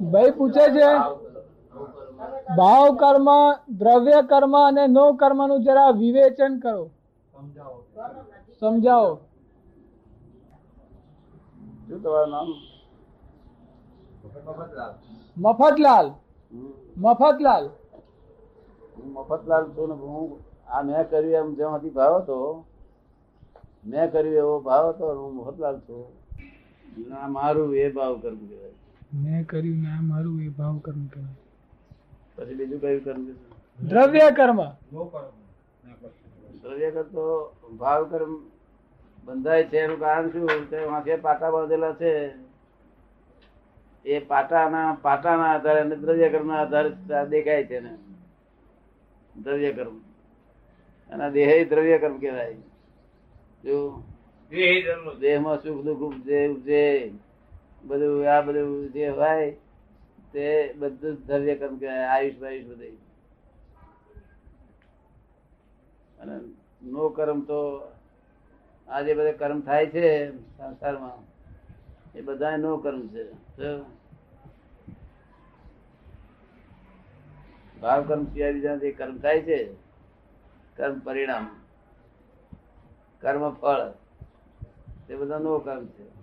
ભાઈ પૂછે છે ભાવ કર્મ દ્રવ્ય કર્મ અને નો કર્મનું જરા વિવેચન કરો. સમજાવો. શું તમારું નામ? મફતલાલ. મફતલાલ. મફતલાલ છું હું આ મેં કર્યું એમ જેમાંથી ભાવ હતો. મેં કર્યું એવો ભાવ હતો હું મફતલાલ છું. ના મારું એ ભાવ કર્મ કહેવાય. મેં કર્યું ના મારું એ ભાવ કર્મ કહેવાય. પછી બીજું કયું કર્મ દ્રવ્ય કર્મ દ્રવ્ય કરતો ભાવ કર્મ બંધાય છે એનું કારણ શું? કે વાંકે પાટા બાંધેલા છે એ પાટાના પાટાના આધારે અને દ્રવ્ય કર્મના આધારે દેખાય છે ને દ્રવ્ય કર્મ અને દેહ દ્રવ્ય કર્મ કહેવાય. જો દેહમાં સુખ દુઃખ ઉપજે ઉપજે. બધું, આ બધું જે હોય તે બધું દ્રવ્ય કર્મ કહેવાય આયુષ બાયુષ બધું. અને નો કર્મ તો આ જે બધા કર્મ થાય છે સંસારમાં, એ બધા નો કર્મ છે. ભાવ કર્મ સિવાય બીજા જે કર્મ થાય છે. કર્મ પરિણામ, કર્મ ફળ, તે બધા નો કર્મ છે.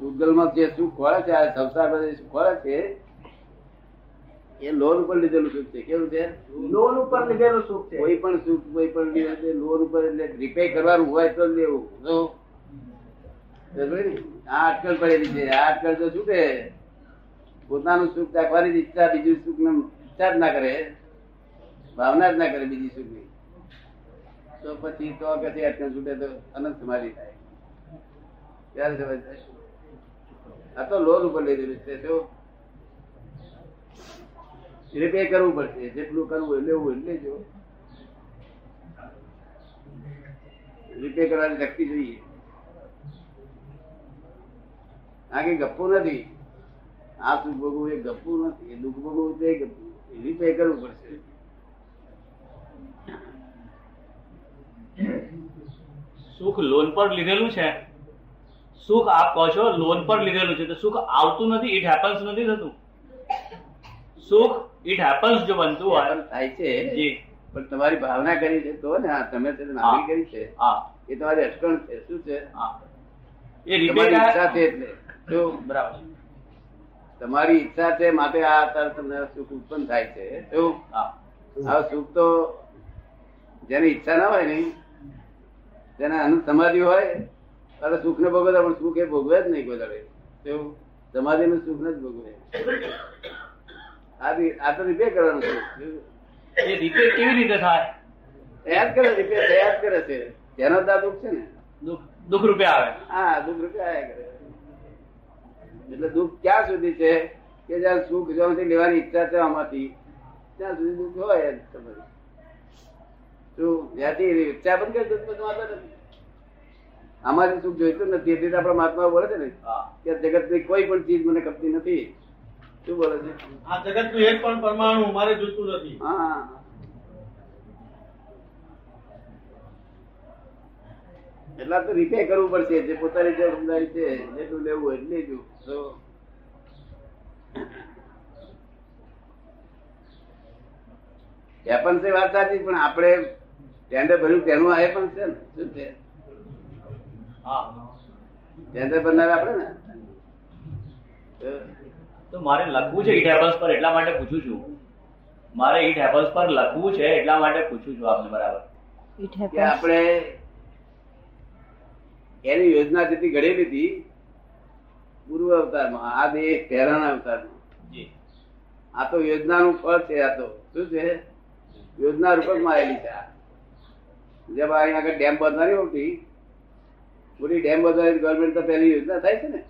ભૂગલમાં જે સુખ ખોળે છે? આ સંસાર બધે સુખ ખોળે છે? એ લોન ઉપર લીધેલું સુખ છે. કેવું છે? લોન ઉપર લીધેલું સુખ છે. કોઈ પણ સુખ કોઈ પણ દિવસે લોન ઉપર એટલે રિપે કરવાનું હોય તો લેવું. આ અટકળ પડેલી છે. આ અટકળ તો શું કે પોતાનું સુખ રાખવાની ઈચ્છા બીજું સુખ ને ઈચ્છા જ ના કરે. ભાવના જ ના કરે બીજી સુખની. તો પછી તો પછી અટકળ છૂટે તો અનંત સમાધિ થાય. ત્યારે સમજ આ તો લોન ઉપર લીધેલું છે, તો રીપે કરવું પડશે, જેટલું કરવું એટલે એવું એટલે જો રીપે કરવાની શક્તિ જોઈએ. આ કઈ ગપ્પુ નથી. આ સુખ ભોગવું એ ગપ્પુ નથી દુઃખ ભોગવું તે ગપ્પુ રીપે કરવું પડશે. સુખ લોન પર લીધેલું છે? સુખ આપ કહો છો લોન પર લીધેલું છે તો સુખ આવતું નથી ઇટ હેપન્સ નથી થતું. સુખ ઇટ હેપન્સ જો બનતું હોય. થાય છે. જી. પણ તમારી ભાવના કરી છે તો ને તમે તે નાની કરી છે હા. એ તમારી અટકણ છે શું છે? હા. એ રીતે ઈચ્છા છે એટલે. જો બરાબર. તમારી ઈચ્છા છે માટે આ અત્યારે તમને સુખ ઉત્પન્ન થાય છે શું હા. સુખ તો જેની ઈચ્છા ના હોય ને તેને અનંત સમાધિ હોય ત્યારે સુખ ને ભોગવતા પણ સુખ એ ભોગવે જ નહીં કોઈ દાડે. એવું? સમાધિ નું સુખ ને જ ભોગવે. આ તો રિપેર કરવાનું છે. એ રીતે કેવી રીતે થાય? યાદ કરે રિપેર યાદ કરે છે. તેનો દા દુઃખ છે ને. દુઃખ દુઃખ રૂપે આવે. હા દુઃખ રૂપિયા આવે કરે. એટલે દુઃખ ક્યાં સુધી છે? કે જ્યાં સુખ જ્યાંથી લેવાની ઈચ્છા છે આમાંથી ત્યાં સુધી દુઃખ હોય જ તમારી. શું? જ્યાંથી ઈચ્છા બંધ કરી દો તો વાંધો નથી. આમાંથી સુખ જોઈતું નથી. એટલે આપણા મહાત્મા બોલે છે ને કે જગતની કોઈ પણ ચીજ મને કપતી નથી. શું બોલે છે? આ જગતનું એક પણ પરમાણુ મારે જોતું નથી. હા એટલા તો રીતે કરવું પડશે. જે પોતાની જે સમજાય છે જેટલું લેવું હોય એટલું લેજો તો એ પણ છે વાત સાચી પણ આપણે ટેન્ડર ભર્યું તેનું આ પણ છે ને. શું છે? ટેન્ડર ભરનાર આપણે ને? તો તો મારે લખવું છે ઇટ હેપન્સ પર એટલા માટે પૂછું છું. મારે ઇટ હેપન્સ પર લખવું છે એટલા માટે પૂછું છું આપને બરાબર. It કે આપણે એની યોજના જેથી ઘડેલી હતી પૂર્વ અવતારમાં આ દેહ પહેરાના અવતારમાં. જી. આ તો યોજનાનું ફળ છે આ તો. શું છે? યોજના રૂપકમાં આવેલી છે આ. જેમ અહીંયા આગળ ડેમ બાંધવાની હોતી મોટી ડેમ વધારે ગવર્મેન્ટ તો પહેલી યોજના થાય છે ને?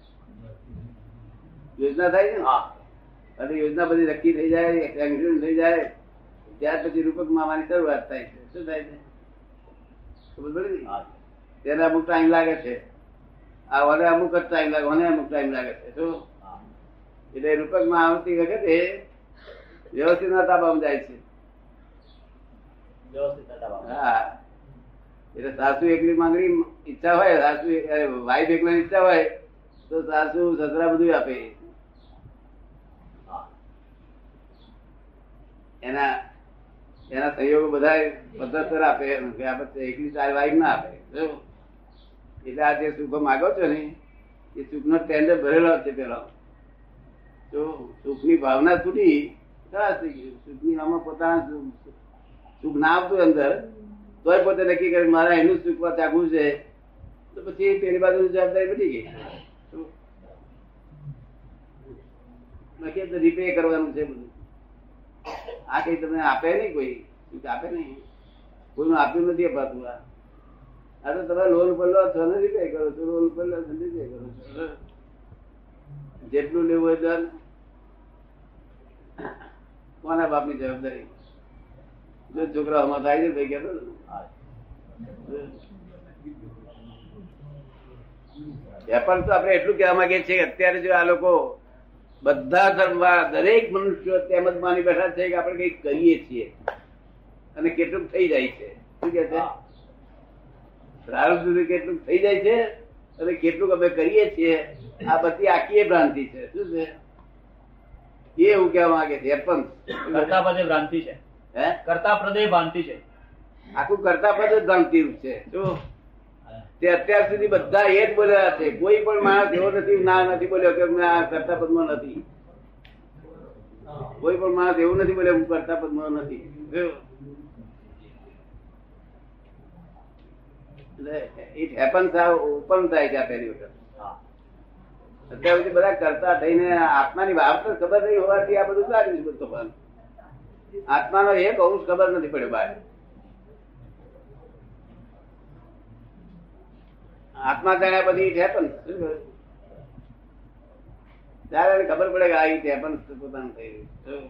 યોજના થાય છે ને? હા. અને યોજના બધી નક્કી થઈ જાય એક્સિડન્ટ થઈ જાય ત્યાર પછી રૂપકમાં આવવાની શરૂઆત થાય છે. શું થાય છે? ખબર પડે ને? હા. તેને અમુક ટાઈમ લાગે છે. આ ઓને અમુક જ ટાઈમ લાગે ઓને અમુક ટાઈમ લાગે છે. શું? એટલે એટલે રૂપકમાં આવતી વખતે વ્યવસ્થિત તાબામાં જાય છે. વ્યવસ્થિત. હા. એટલે સાસુ એકલી માંગણી ઈચ્છા હોય, સાસુ વાઈફ એકલી ઈચ્છા હોય, તો સાસુ સસરા બધું આપે. એના એના સહયોગ બધા પદ્ધતર આપે એકલી ચાર વાઈફ ના આપે? એટલે આ જે સુખ માગો છો ને, એ સુખનો ટેન્ડર ભરેલો છે પેલો તો સુખની ભાવના તૂટી બસ થઈ ગયું સુખની આમાં પોતાના સુખ- ના આવતું અંદર તોય પોતે નક્કી કરે મારા એનું સુખ ચાખવું છે. તો પછી પેલી બાજુ જવાબદારી બની ગઈ. બાકી તો રિપે કરવાનું છે બધું. આ કઈ તમને આપે નહીં કોઈ? આપે નહીં? કોઈનું આપ્યું નથી અપાતું આ. આ તો તમે લોન ઉપર લો છો ને રિપે કરો. છો લોન ઉપર લો છો રિપે કરો. છો જેટલું લેવું હોય દર કોના બાપની જવાબદારી? જો છોકરા અમારે છે ભાઈ કહેતો. વેપાર તો આપણે એટલું કહેવા માંગીએ છીએ કે અત્યારે જો આ લોકો બધા ધર્મવાળા દરેક મનુષ્યો તેમ જ માની બેઠા છે કે આપણે કંઈક કરીએ છીએ. અને કેટલુંક થઈ જાય છે. શું કે છે? પ્રારંભ સુધી કેટલુંક થઈ જાય છે અને કેટલુંક અમે કરીએ છીએ. આ બધી આખી ભ્રાંતિ છે. શું છે? એ હું કહેવા માંગે છે. ભ્રાંતિ છે. હે? કરતા પ્રદેય ભાંતિ છે. આખું કરતા પદ ભ્રાંતિ છે. તે અત્યાર સુધી બધા એ જ બોલ્યા છે. કોઈ પણ માણસ એવો નથી ના નથી બોલ્યો કે આ કરતા પદમાં નથી. કોઈ પણ માણસ એવું નથી બોલ્યો હું કરતા પદમાં નથી. ઇટ હેપન્સ ઓપન થાય છે આ પહેલી વખત. હા. અત્યાર સુધી બધા કરતા થઈને આત્માની વાત ખબર નહીં હોવાથી આ બધું છે બધું આત્માનો એક અંશ ખબર નથી પડ્યો બહાર. આત્મા જાણ્યા પછી ઇટ હેપન ત્યારે ખબર પડે કે આ ઇટ હેપન પોતાનું થયું?